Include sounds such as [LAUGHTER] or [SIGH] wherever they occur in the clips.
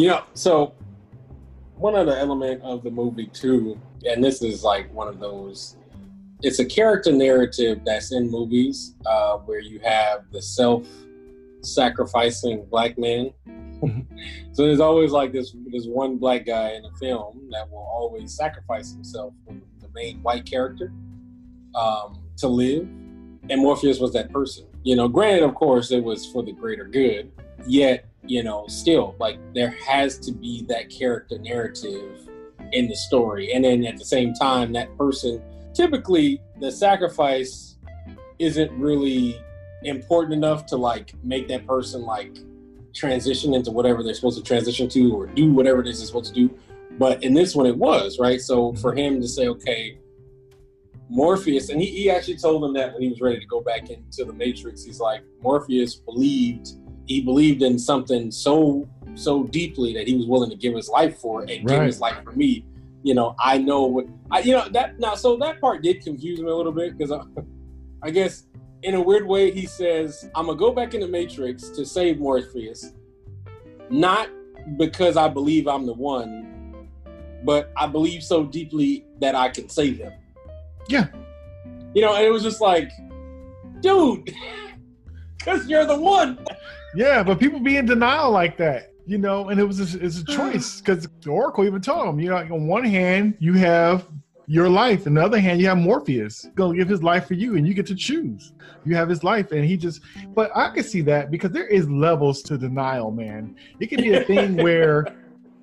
You know, so one other element of the movie too, and this is like one of those. It's a character narrative that's in movies uh, where you have the self-sacrificing black man. [LAUGHS] so there's always like this this one black guy in a film that will always sacrifice himself for the main white character um, to live, and Morpheus was that person. You know, granted, of course, it was for the greater good. Yet you know, still like there has to be that character narrative in the story. And then at the same time, that person typically the sacrifice isn't really important enough to like make that person like transition into whatever they're supposed to transition to or do whatever it is they're supposed to do. But in this one, it was right. So mm-hmm. for him to say, okay, Morpheus, and he, he actually told him that when he was ready to go back into the Matrix, he's like, Morpheus believed he believed in something so so deeply that he was willing to give his life for it and right. give his life for me. You know, I know what I you know that now. So that part did confuse me a little bit because I, [LAUGHS] I guess in a weird way he says I'm gonna go back in the Matrix to save Morpheus, not because I believe I'm the one, but I believe so deeply that I can save him. Yeah. You know, and it was just like, dude, [LAUGHS] because you're the one. Yeah, but people be in denial like that, you know, and it was a, it's a hmm. choice because the Oracle even told him, you know, on one hand you have your life, on the other hand you have Morpheus gonna give his life for you, and you get to choose. You have his life, and he just. But I can see that because there is levels to denial, man. It can be a thing [LAUGHS] where.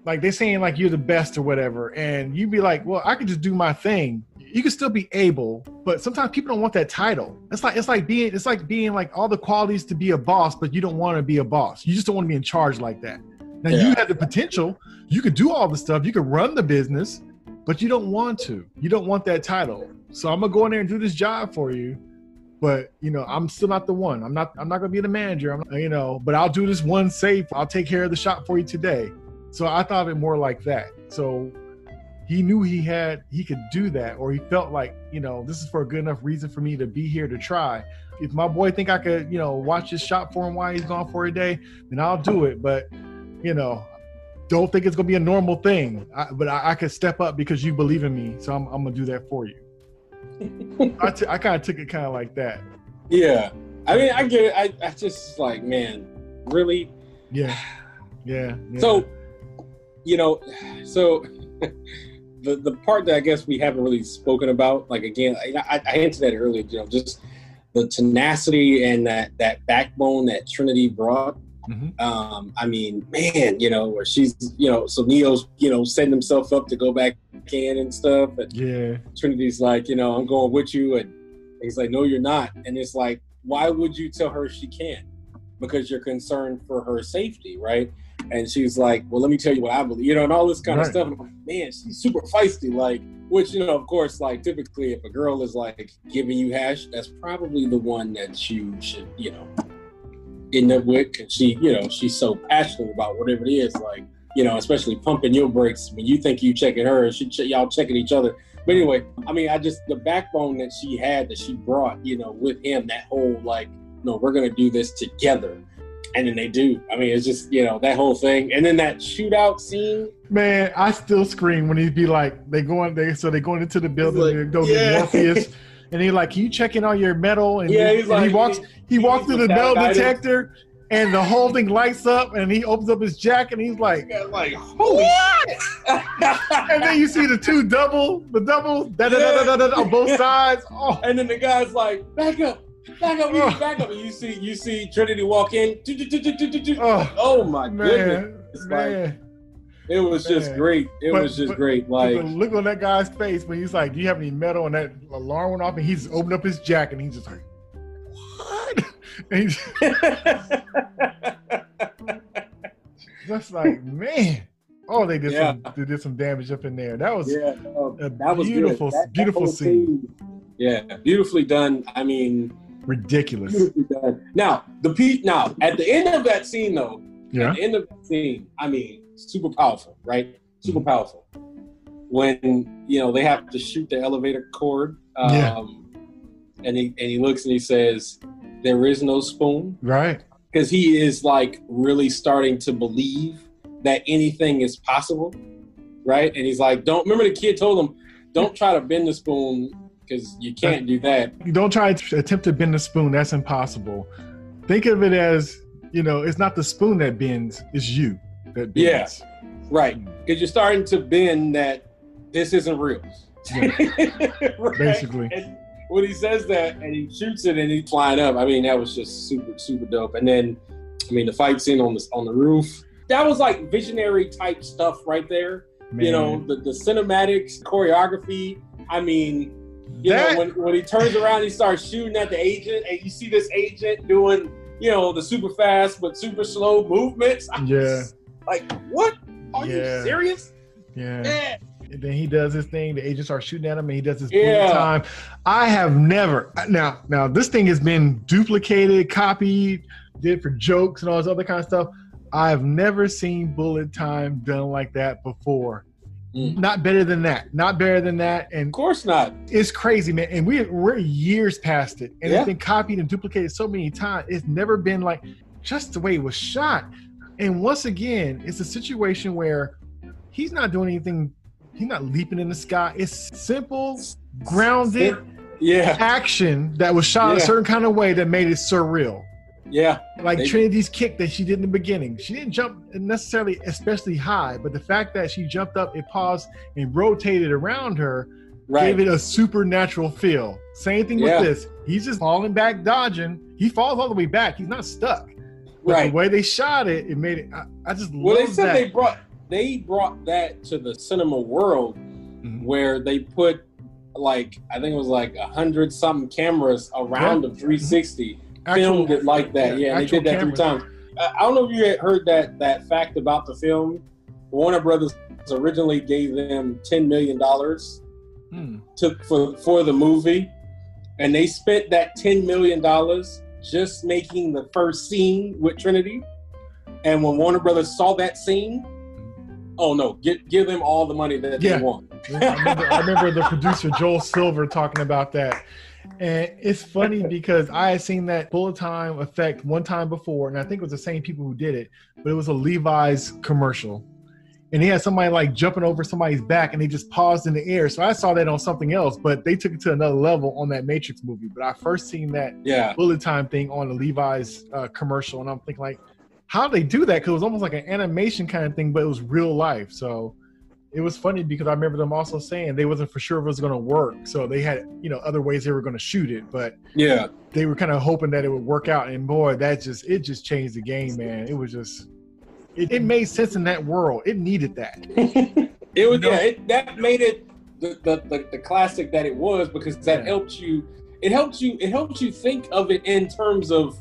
Like they're saying like you're the best or whatever, and you'd be like, well, I can just do my thing you can still be able, but sometimes people don't want that title. It's like it's like being it's like being like all the qualities to be a boss, but you don't want to be a boss. You just don't want to be in charge like that. Now yeah. you have the potential. You could do all the stuff. You could run the business, but you don't want to. You don't want that title. So I'm gonna go in there and do this job for you. But you know, I'm still not the one. I'm not. I'm not gonna be the manager. I'm, you know, but I'll do this one safe. I'll take care of the shop for you today. So I thought of it more like that. So he knew he had he could do that or he felt like you know this is for a good enough reason for me to be here to try. If my boy think i could you know watch his shop for him while he's gone for a day then i'll do it. But you know don't think it's gonna be a normal thing. I, but I, I could step up because you believe in me so i'm, I'm gonna do that for you. [LAUGHS] I, t- I kind of took it kind of like that. Yeah. I mean i get it. I, I just like man really? Yeah. Yeah, yeah. so you know so [LAUGHS] the the part that I guess we haven't really spoken about, like again, I, I hinted at earlier, you know, just the tenacity and that that backbone that Trinity brought. Mm-hmm. Um, I mean, man, you know, where she's, you know, so Neo's, you know, setting himself up to go back in and stuff. And yeah. Trinity's like, you know, I'm going with you. And he's like, no, you're not. And it's like, why would you tell her she can't? Because you're concerned for her safety, right? And she's like, "Well, let me tell you what I believe," you know, and all this kind right. of stuff. And I'm like, man, she's super feisty, like. Which you know, of course, like typically, if a girl is like giving you hash, that's probably the one that you should, you know, end up with. Cause she, you know, she's so passionate about whatever it is, like, you know, especially pumping your brakes when you think you checking her, she ch- y'all checking each other. But anyway, I mean, I just the backbone that she had that she brought, you know, with him, that whole like, no, we're gonna do this together and then they do. I mean, it's just you know that whole thing, and then that shootout scene. Man, I still scream when he'd be like, they going they so they going into the building like, and go yeah. get Morpheus, [LAUGHS] and he like, can you check in on your metal? And, yeah, he, and like, he walks he, he walks through the metal detector. And the whole thing lights up, and he opens up his jacket, and he's like, "Like holy shit!" and then you see the two double, the double, da da da da da on both [LAUGHS] sides. Oh. And then the guy's like, "Back up, Back up, oh. back up. You see, you see Trinity walk in. Oh, oh my man, goodness. Man. Like, it was man. just great. It but, was just great. Like look on that guy's face when he's like, "Do you have any metal?" And that alarm went off, and he's opened up his jacket, and he's just like, "What?" [LAUGHS] And he's [LAUGHS] just like, man. Oh, they did yeah. some they did some damage up in there. That was yeah, um, no, that was beautiful, that, beautiful that scene. scene. Yeah, beautifully done. I mean, ridiculous. Now the Pete. Now at the end of that scene, though, yeah, at the end of the scene, I mean, super powerful, right? Super mm-hmm. powerful. When you know they have to shoot the elevator cord, um, yeah. and he and he looks and he says, "There is no spoon," right? Because he is like really starting to believe that anything is possible, right? And he's like, "Don't remember the kid told him, don't try to bend the spoon because you can't do that." You don't try to attempt to bend the spoon. That's impossible. Think of it as you know, it's not the spoon that bends; it's you that bends. Yeah. Right, because you're starting to bend that this isn't real. [LAUGHS] Right? Basically. And when he says that and he shoots it and he's flying up, I mean that was just super super dope. And then, I mean the fight scene on the on the roof, that was like visionary type stuff right there. You know the the cinematics, choreography. I mean, you That- know when when he turns around, he starts shooting at the agent, and you see this agent doing you know the super fast but super slow movements. [LAUGHS] I'm Yeah. just like what? Are Yeah. you serious? Yeah. Yeah. And then he does his thing. The agents are shooting at him, and he does his Yeah. bullet time. I have never now. Now this thing has been duplicated, copied, did for jokes and all this other kind of stuff. I have never seen bullet time done like that before. Mm. Not better than that. Not better than that. And Of course not. it's crazy, man. And we we're years past it, and Yeah. it's been copied and duplicated so many times. It's never been like just the way it was shot. And once again, it's a situation where he's not doing anything. He's not leaping in the sky. It's simple, grounded Yeah. action that was shot a certain kind of way that made it surreal. Yeah. Like They- Trinity's kick that she did in the beginning. She didn't jump necessarily especially high, but the fact that she jumped up, it paused and rotated around her Right. gave it a supernatural feel. Same thing Yeah. with this. He's just falling back, dodging. He falls all the way back. He's not stuck. But right. the way they shot it, it made it. I, I just Well, they said that. they brought they brought that to the cinema world Mhm. where they put like I think it was like a hundred something cameras around Yeah. the 360 Actual- filmed it like that. yeah, Yeah, they did that three times. I I don't know if you had heard that that fact about the film. Warner Brothers originally gave them ten million dollars Hmm. to for for the movie, and they spent that ten million dollars just making the first scene with Trinity. And when Warner Brothers saw that scene, oh no, give give them all the money that Yeah. they want. I remember, I remember the producer Joel Silver talking about that. And it's funny because I had seen that bullet time effect one time before, and I think it was the same people who did it, but it was a Levi's commercial. And he had somebody like jumping over somebody's back and they just paused in the air. So I saw that on something else, but they took it to another level on that Matrix movie. But I first seen that Yeah, bullet time thing on the Levi's uh, commercial, and I'm thinking like, how they do that? Because it was almost like an animation kind of thing, but it was real life. So it was funny because I remember them also saying they wasn't for sure if it was going to work, so they had you know other ways they were going to shoot it, but yeah, they were kind of hoping that it would work out. And boy, that just it just changed the game, man. It was just it, it made sense in that world. It needed that. [LAUGHS] it was No. yeah. It, that made it the, the, the, the classic that it was because that Yeah. helped you. It helps you. It helps you think of it in terms of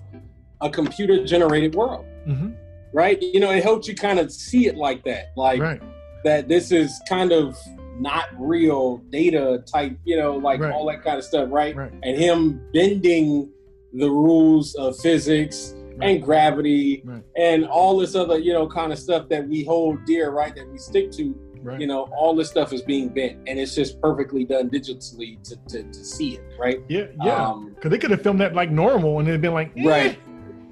a computer generated world, hmm right? You know, it helps you kind of see it like that, like Right. That. This is kind of not real data type. You know, like Right. all that kind of stuff, right? Right. And him bending the rules of physics Right. and gravity and all this other you know kind of stuff that we hold dear right that we stick to you know all this stuff is being bent and it's just perfectly done digitally to, to, to see it right Yeah. Yeah. um, Because they could have filmed that like normal and it'd been like eh. right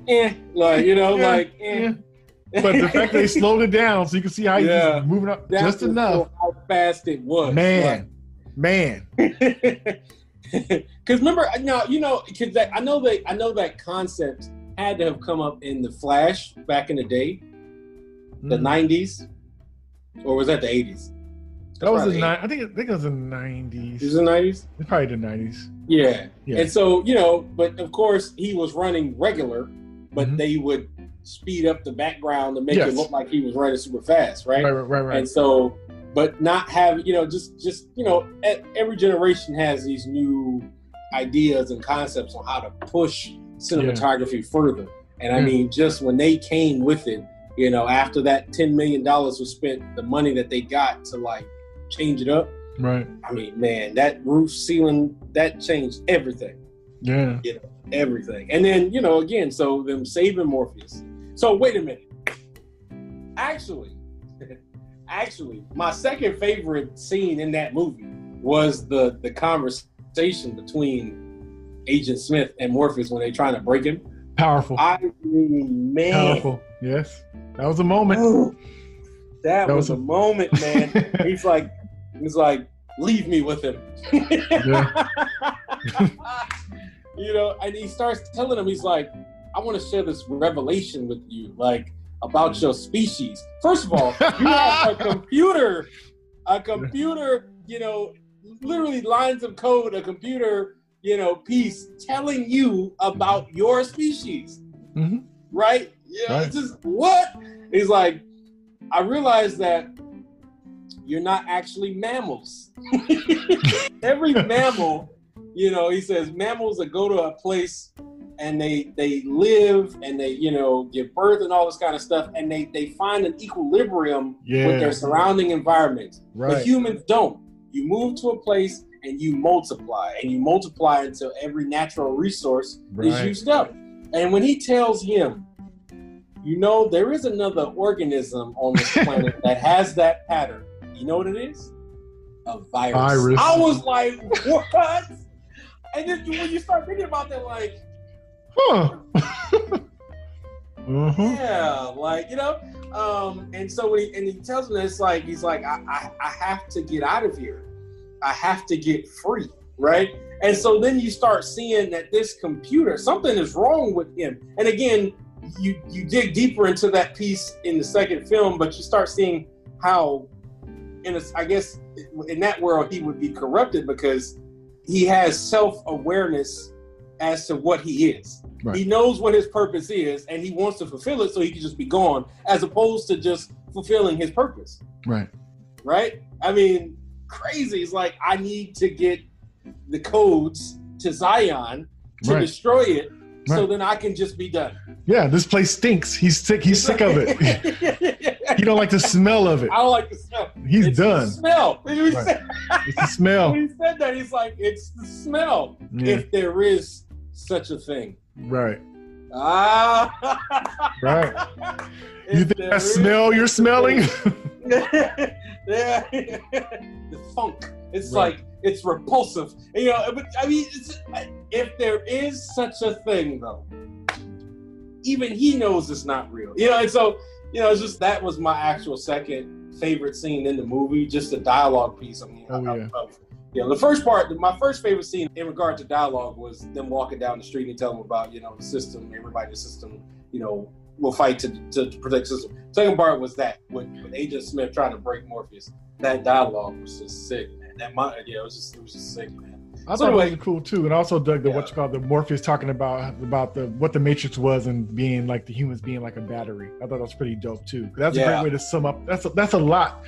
eh, like you know [LAUGHS] Yeah, like eh. But the fact they slowed it down so you can see how he's Yeah. just moving up That just enough. how fast it was Man, man. [LAUGHS] because remember now you know because i know that i know that concept had to have come up in the flash back in the day the Mm. 90s or was that the 80s That was the nine. I think it, I think it was the nineties. Is it the 90s It's probably the nineties. Yeah. Yeah. And so, you know, but of course he was running regular, but Mhm. they would speed up the background to make Yes. it look like he was running super fast, right? Right, right, right, right. And so, but not have, you know, just, just, you know, every generation has these new ideas and concepts on how to push cinematography further. And I mean, just when they came with it, you know, after that $10 million was spent, the money that they got to like change it up. right. I mean, man, that roof ceiling, that changed everything Yeah. You know, everything. And then, you know, again, so them saving Morpheus. So wait a minute. Actually, [LAUGHS] actually, my second favorite scene in that movie was the the conversation between Agent Smith and Morpheus when they're trying to break him. Powerful. I mean, man, Powerful. Yes. That was a moment. Oh, That, That was, was a a- moment, man. [LAUGHS] he's like, he's like, leave me with him. [LAUGHS] you know, and he starts telling him, he's like, I want to share this revelation with you, like about your species. First of all, you have a computer, a computer, you know, literally lines of code, a computer, you know, piece telling you about your species, Mhm. right? Yeah, Right. it's just what? He's like, I realize that you're not actually mammals. [LAUGHS] Every mammal, you know, he says mammals that go to a place and they they live and they you know give birth and all this kind of stuff and they they find an equilibrium with their surrounding environment. But humans don't. You move to a place and you multiply and you multiply until every natural resource is used up. And when he tells him, you know, there is another organism on this [LAUGHS] planet that has that pattern. You know what it is? A virus. Virus. I was like, what? And then when you start thinking about that, like, Huh. [LAUGHS] hmm yeah, like you know. Um, and so when he and he tells me this, like he's like, I, I, I have to get out of here. I have to get free, right? And so then you start seeing that this computer, something is wrong with him. And again, you you dig deeper into that piece in the second film, but you start seeing how, in a, I guess, in that world he would be corrupted because he has self awareness as to what he is. Right. He knows what his purpose is, and he wants to fulfill it so he can just be gone, as opposed to just fulfilling his purpose. Right. Right? I mean, crazy. It's like I need to get the codes to Zion to Right. destroy it, so then I can just be done. Yeah, this place stinks. He's sick. He's sick of it. [LAUGHS] he don't like the smell of it. I don't like the smell. He's It's the done. smell. [LAUGHS] He, Right. said, It's the smell. when [LAUGHS] he said that, he's like, it's the smell. Yeah. If there is such a thing. Right. Ah. Right. [LAUGHS] You think that smell you're smelling? [LAUGHS] yeah. the funk. It's Right. like it's repulsive. You know, but I mean, it's, if there is such a thing, though, even he knows it's not real. You know, and so you know, it's just that was my actual second favorite scene in the movie, just the dialogue piece. I mean, Oh, of- yeah. of- you know, the first part, my first favorite scene in regard to dialogue was them walking down the street and telling them about, you know, the system, everybody in the system, you know, will fight to, to, to protect the system. Second part was that with, with Agent Smith trying to break Morpheus. That dialogue was just sick, man. That my yeah, it was just it was just sick, man. I So thought anyway- it was cool too, and also dug the what Yeah. you call the Morpheus talking about about the what the Matrix was and being like the humans being like a battery. I thought that was pretty dope too. That's a great way to sum up. That's a, that's a lot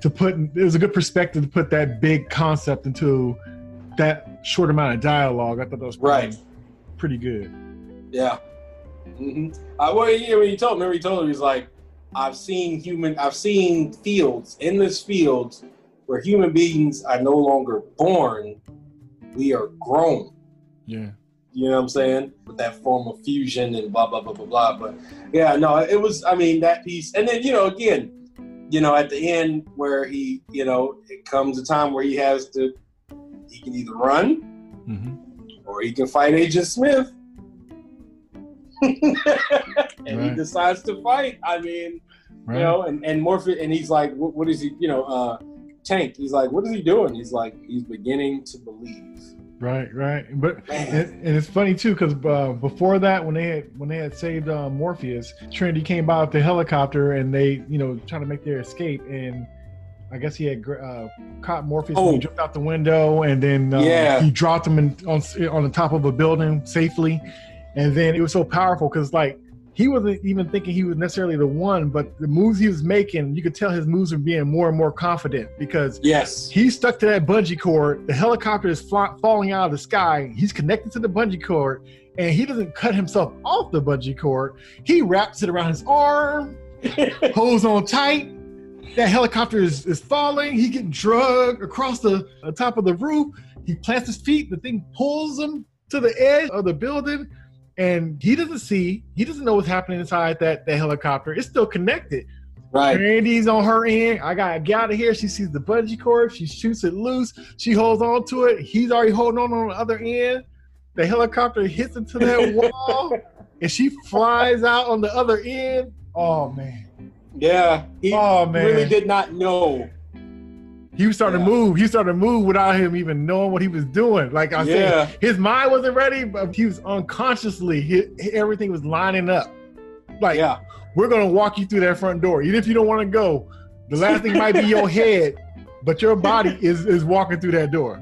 to put. It was a good perspective to put that big concept into that short amount of dialogue. I thought that was pretty, Right. pretty good. Yeah. hmm Uh, well, yeah, when he told, remember he told him he's like, I've seen human, I've seen fields, endless fields, where human beings are no longer born, we are grown. Yeah. You know what I'm saying? With that form of fusion and blah blah blah blah blah. But yeah, no, it was. I mean, that piece, and then you know, again, you know, at the end where he, you know, it comes a time where he has to, he can either run hmm or he can fight Agent Smith. [LAUGHS] and he decides to fight. I mean, Right. you know, and, and Morpheus, and he's like, what, what is he, you know, uh, Tank, he's like, what is he doing? He's like, he's beginning to believe. Right, right. But and, and it's funny too because uh, before that, when they had when they had saved uh, Morpheus, Trinity came by with the helicopter and they, you know, trying to make their escape. And I guess he had uh, caught Morpheus Oh. he jumped out the window, and then uh, Yeah. he dropped him in, on on the top of a building safely. And then it was so powerful because like he wasn't even thinking he was necessarily the one, but the moves he was making, you could tell his moves were being more and more confident because Yes. He's stuck to that bungee cord. The helicopter is fly- falling out of the sky. He's connected to the bungee cord, and he doesn't cut himself off the bungee cord. He wraps it around his arm, [LAUGHS] holds on tight. That helicopter is, is falling. He getting drugged across the, the top of the roof. He plants his feet. The thing pulls him to the edge of the building, and he doesn't see. He doesn't know what's happening inside that, that helicopter. It's still connected. right. Randy's on her end. I gotta get out of here. She sees the bungee cord. She shoots it loose. She holds on to it. He's already holding on on the other end. The helicopter hits into that [LAUGHS] wall, and she flies out on the other end. Oh man, Yeah, he Oh man, really did not know. He was starting Yeah. to move. He started to move without him even knowing what he was doing. Like I Yeah. said, his mind wasn't ready, but he was unconsciously. He, everything was lining up. Like Yeah, we're gonna walk you through that front door, even if you don't want to go. The last thing might be your [LAUGHS] head, but your body is is walking through that door.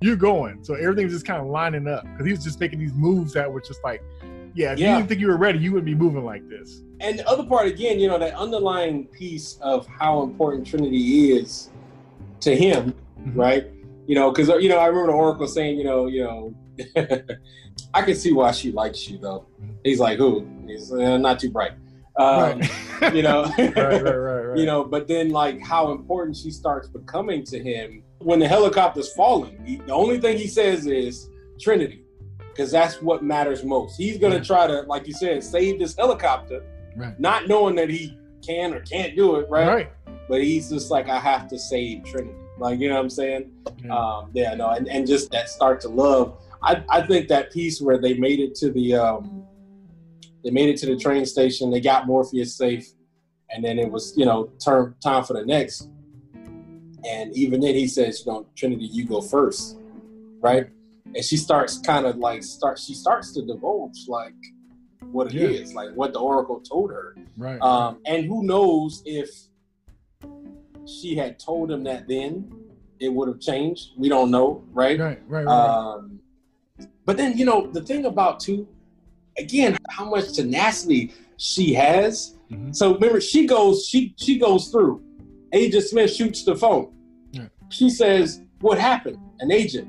You're going, so everything's just kind of lining up because he was just making these moves that were just like, yeah. If you didn't think you were ready, you wouldn't be moving like this. and the other part again, you know, that underlying piece of how important Trinity is to him, Mhm. right? You know, because you know, I remember the Oracle saying, you know, you know, [LAUGHS] I can see why she likes you though. He's like, who? He's uh, not too bright. Um, right. [LAUGHS] you know, [LAUGHS] right, right, right, right. you know, but then like how important she starts becoming to him when the helicopter's falling. He, the only thing he says is Trinity, because that's what matters most. He's gonna Yeah. try to, like you said, save this helicopter, Right. not knowing that he can or can't do it, right? right. But he's just like, I have to save Trinity. Like, you know what I'm saying? Yeah. Um, yeah, no, and, and just that start to love. I, I think that piece where they made it to the um, they made it to the train station, they got Morpheus safe, and then it was, you know, turn time for the next. And even then he says, you know, Trinity, you go first. Right? And she starts kind of like start she starts to divulge like what it is, Yeah. like what the Oracle told her. right. Um, and who knows if she had told him that then, it would have changed. We don't know, right? right, right, right. Um, but then, you know, the thing about too, again, how much tenacity she has. Mhm. So remember, she goes, she she goes through. Agent Smith shoots the phone. Yeah. She says, "What happened?" An agent.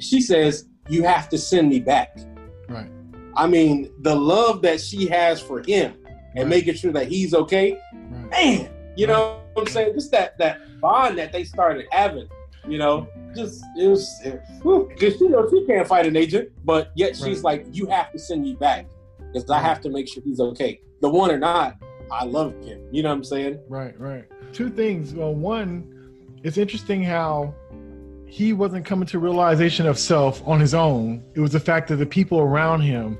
She says, "You have to send me back." Right. I mean, the love that she has for him and Right. making sure that he's okay. Right. Man, you know what I'm saying? Just that that bond that they started having. You know, just it was because you know she can't fight an agent, but yet she's like, "You have to send me back because I have to make sure he's okay." The one or not, I love him. You know what I'm saying? Right, right. Two things. Well, one, it's interesting how he wasn't coming to realization of self on his own. It was the fact that the people around him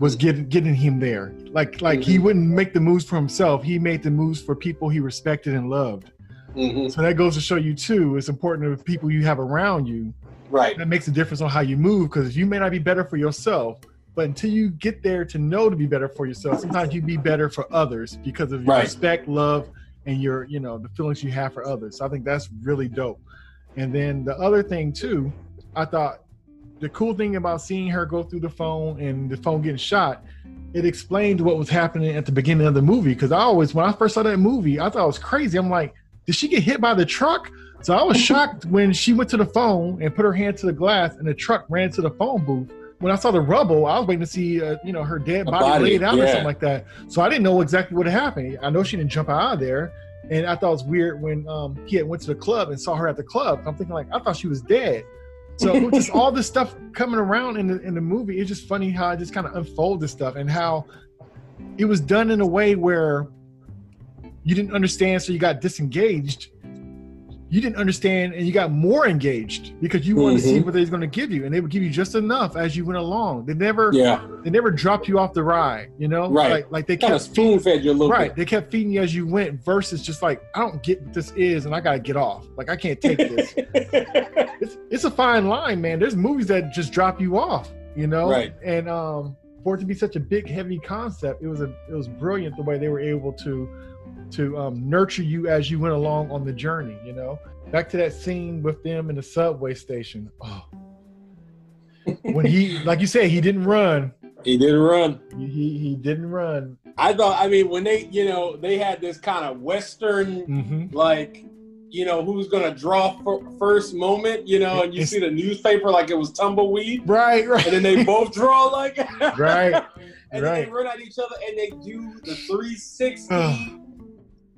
was getting getting him there. Like like he Mhm. wouldn't make the moves for himself. He made the moves for people he respected and loved. Mm-hmm. So that goes to show you too. It's important to the people you have around you. Right. That makes a difference on how you move because you may not be better for yourself, but until you get there to know to be better for yourself, sometimes you be better for others because of your Right. respect, love, and your you know the feelings you have for others. So I think that's really dope. And then the other thing too, I thought the cool thing about seeing her go through the phone and the phone getting shot, it explained what was happening at the beginning of the movie. Because I always, when I first saw that movie, I thought it was crazy. I'm like, did she get hit by the truck? So I was shocked when she went to the phone and put her hand to the glass, and the truck ran to the phone booth. When I saw the rubble, I was waiting to see, uh, you know, her dead body, body, laid out or something like that. So I didn't know exactly what had happened. I know she didn't jump out of there, and I thought it was weird when um, he had went to the club and saw her at the club. I'm thinking like, I thought she was dead. So [LAUGHS] just all this stuff coming around in the in the movie. It's just funny how it just kind of unfolded stuff and how it was done in a way where you didn't understand, so you got disengaged. You didn't understand, and you got more engaged because you wanted to see Mhm. what they was going to give you, and they would give you just enough as you went along. They never, Yeah. they never dropped you off the ride. You know, Right. Like, like they Kind kept spoon fed you a little right. They kept feeding you as you went. Versus just like, I don't get what this is, and I got to get off. Like I can't take this. [LAUGHS] it's it's a fine line, man. There's movies that just drop you off, you know. Right. And um, for it to be such a big, heavy concept, it was a it was brilliant the way they were able to to um, nurture you as you went along on the journey. You know. Back to that scene with them in the subway station. Oh. when he, [LAUGHS] like you said, he didn't run. he didn't run. He, he didn't run. I thought, I mean, when they, you know, they had this kind of Western, hmm like, you know, who's going to draw fir- first moment, you know, and you It's- see the newspaper like it was tumbleweed, Right, right, and then they both draw like, [LAUGHS] right. [LAUGHS] and then they run at each other and they do the 360.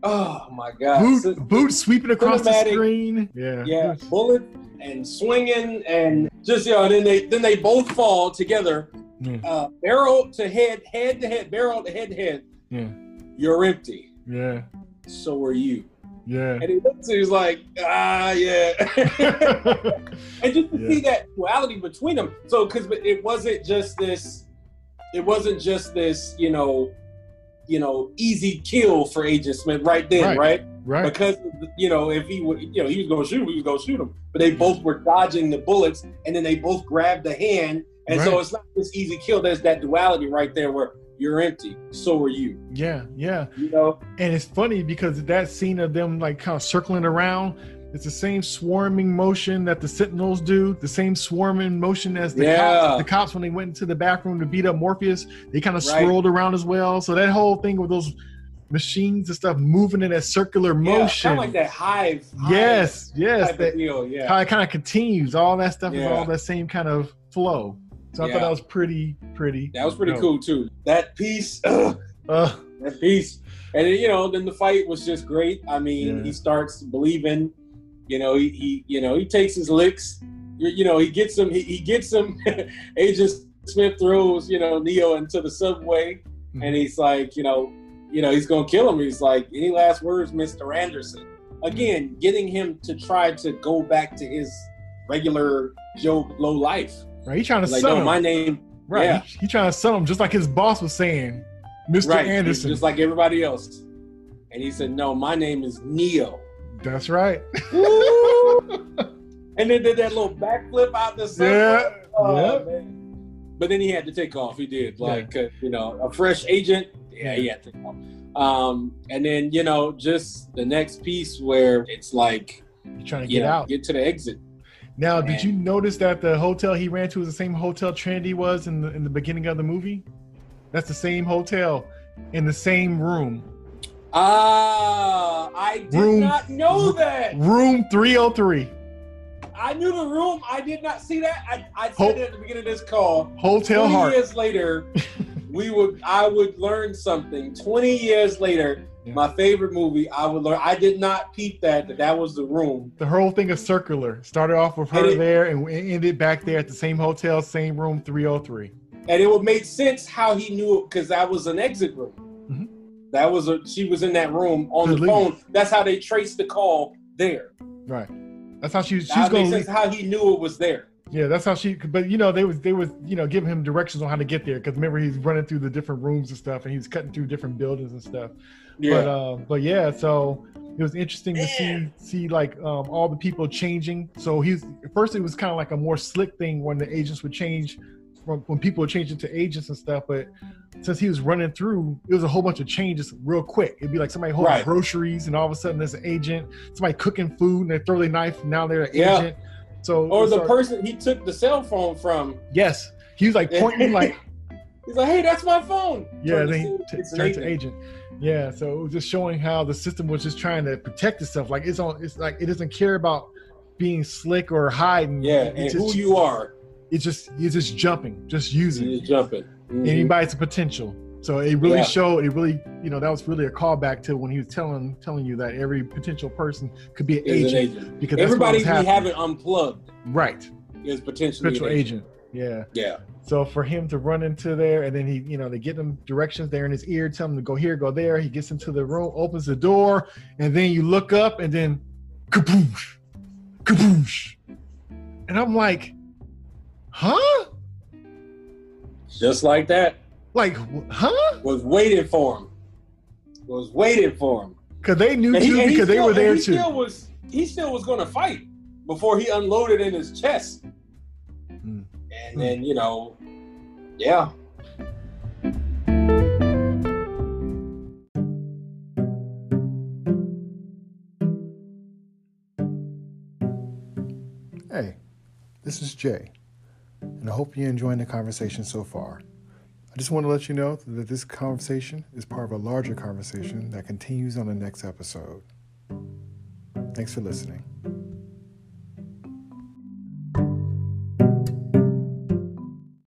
Oh my God. So- Boot, boot sweeping across the screen. Yeah. yeah, bullet and swinging and just, you know, and then they, then they both fall together, Yeah. uh, barrel to head, head to head, barrel to head to head. Yeah. You're empty. Yeah. So are you. Yeah. And he looks, he's like, ah, yeah. [LAUGHS] and just to Yeah. see that duality between them. So, because it wasn't just this, it wasn't just this, you know, you know, easy kill for Agent Smith right then, Right. right? Right. Because you know, if he would, you know, he was going to shoot him, he was going to shoot him. But they both were dodging the bullets, and then they both grabbed the hand, and so it's not this easy kill. There's that duality right there where you're empty, so are you. Yeah, yeah. You know, And it's funny because that scene of them like kind of circling around, it's the same swarming motion that the Sentinels do, the same swarming motion as the Yeah. cops. The cops when they went into the bathroom to beat up Morpheus, they kind of Right. swirled around as well. So that whole thing with those machines and stuff moving in that circular yeah, motion. kind of like that hive. hive yes, yes. That deal. Yeah, how it kind of continues. All that stuff is all that same kind of flow. So I thought that was pretty, pretty. that was pretty dope. cool too. That piece. [LAUGHS] Uh, that piece. And then, you know, then the fight was just great. I mean, Yeah. he starts believing. You know, he, he you know he takes his licks. You, know, he gets him. He, he gets him. [LAUGHS] Agent Smith throws you know Neo into the subway, Mhm. and he's like, you know, you know, he's gonna kill him. He's like, any last words, Mister Anderson? Again, getting him to try to go back to his regular Joe Blow life. right, he's trying to Like, sell no, him. my name, right, yeah. he, he trying to sell him just like his boss was saying, Mr. right? Anderson. just like everybody else. And he said, no, my name is Neo. That's right. and then did that little backflip out the sun. Yeah, Oh, yeah. But then he had to take off. He did. Like, uh, you know, a fresh agent. Yeah, he had to take off. Um, and then, you know, just the next piece where it's like, He's trying to you get know, out. get to the exit. Now, did you notice that the hotel he ran to was the same hotel Trinity was in the in the beginning of the movie? That's the same hotel in the same room. Ah, I did Room- not know that. Room 303. I knew the room. I did not see that. I, I said Ho- it at the beginning of this call. Hotel 20 Heart. years later, [LAUGHS] we would I would learn something. 20 years later, Yeah. my favorite movie, I would learn. I did not peep that that that was the room. The whole thing is circular. Started off with her And it- there and ended back there at the same hotel, same room 303. And it would make sense how he knew it because that was an exit room. That was a she was in that room on the phone. That's how they traced the call there. Right. That's how she, she's That going makes sense how he knew it was there. Yeah, that's how she. But you know, they was they was you know giving him directions on how to get there because remember he's running through the different rooms and stuff, and he's cutting through different buildings and stuff. Yeah. But uh, but yeah, so it was interesting to see see like um, all the people changing. So he's first it was kind of like a more slick thing when the agents would change from when people would change into agents and stuff. But since he was running through, it was a whole bunch of changes real quick. It'd be like somebody holding Right. groceries, and all of a sudden there's an agent. Somebody cooking food, and they throw their knife, and now they're an Yeah. agent. So or the so- person he took the cell phone from. Yes, he was like pointing like [LAUGHS] He's like, "Hey, that's my phone." yeah, then he to- t- turned to agent. agent. Yeah, so it was just showing how the system was just trying to protect itself. Like it's on, it's like it doesn't care about being slick or hiding. Yeah, and just, who you are, It's just you're just jumping, just using you're jumping. Mhm. anybody's potential. So it really Yeah. showed. It really, you know, that was really a callback to when he was telling telling you that every potential person could be an Is an agent, agent. because Everybody we haven't unplugged right, is potentially potential an agent. agent. Yeah. Yeah, So for him to run into there, and then he, you know, they get him directions there in his ear, tell him to go here, go there. He gets into the room, opens the door, and then you look up, and then kaboosh, kaboosh, and I'm like, huh? just like that. Like, huh? Was waiting for him. Was waiting for him. Because they knew he- too, because they were there he too. Still was he still was going to fight before he unloaded in his chest. Mm. And then you know, yeah. Hey, this is Jay, and I hope you're enjoying the conversation so far. I just want to let you know that this conversation is part of a larger conversation that continues on the next episode. Thanks for listening.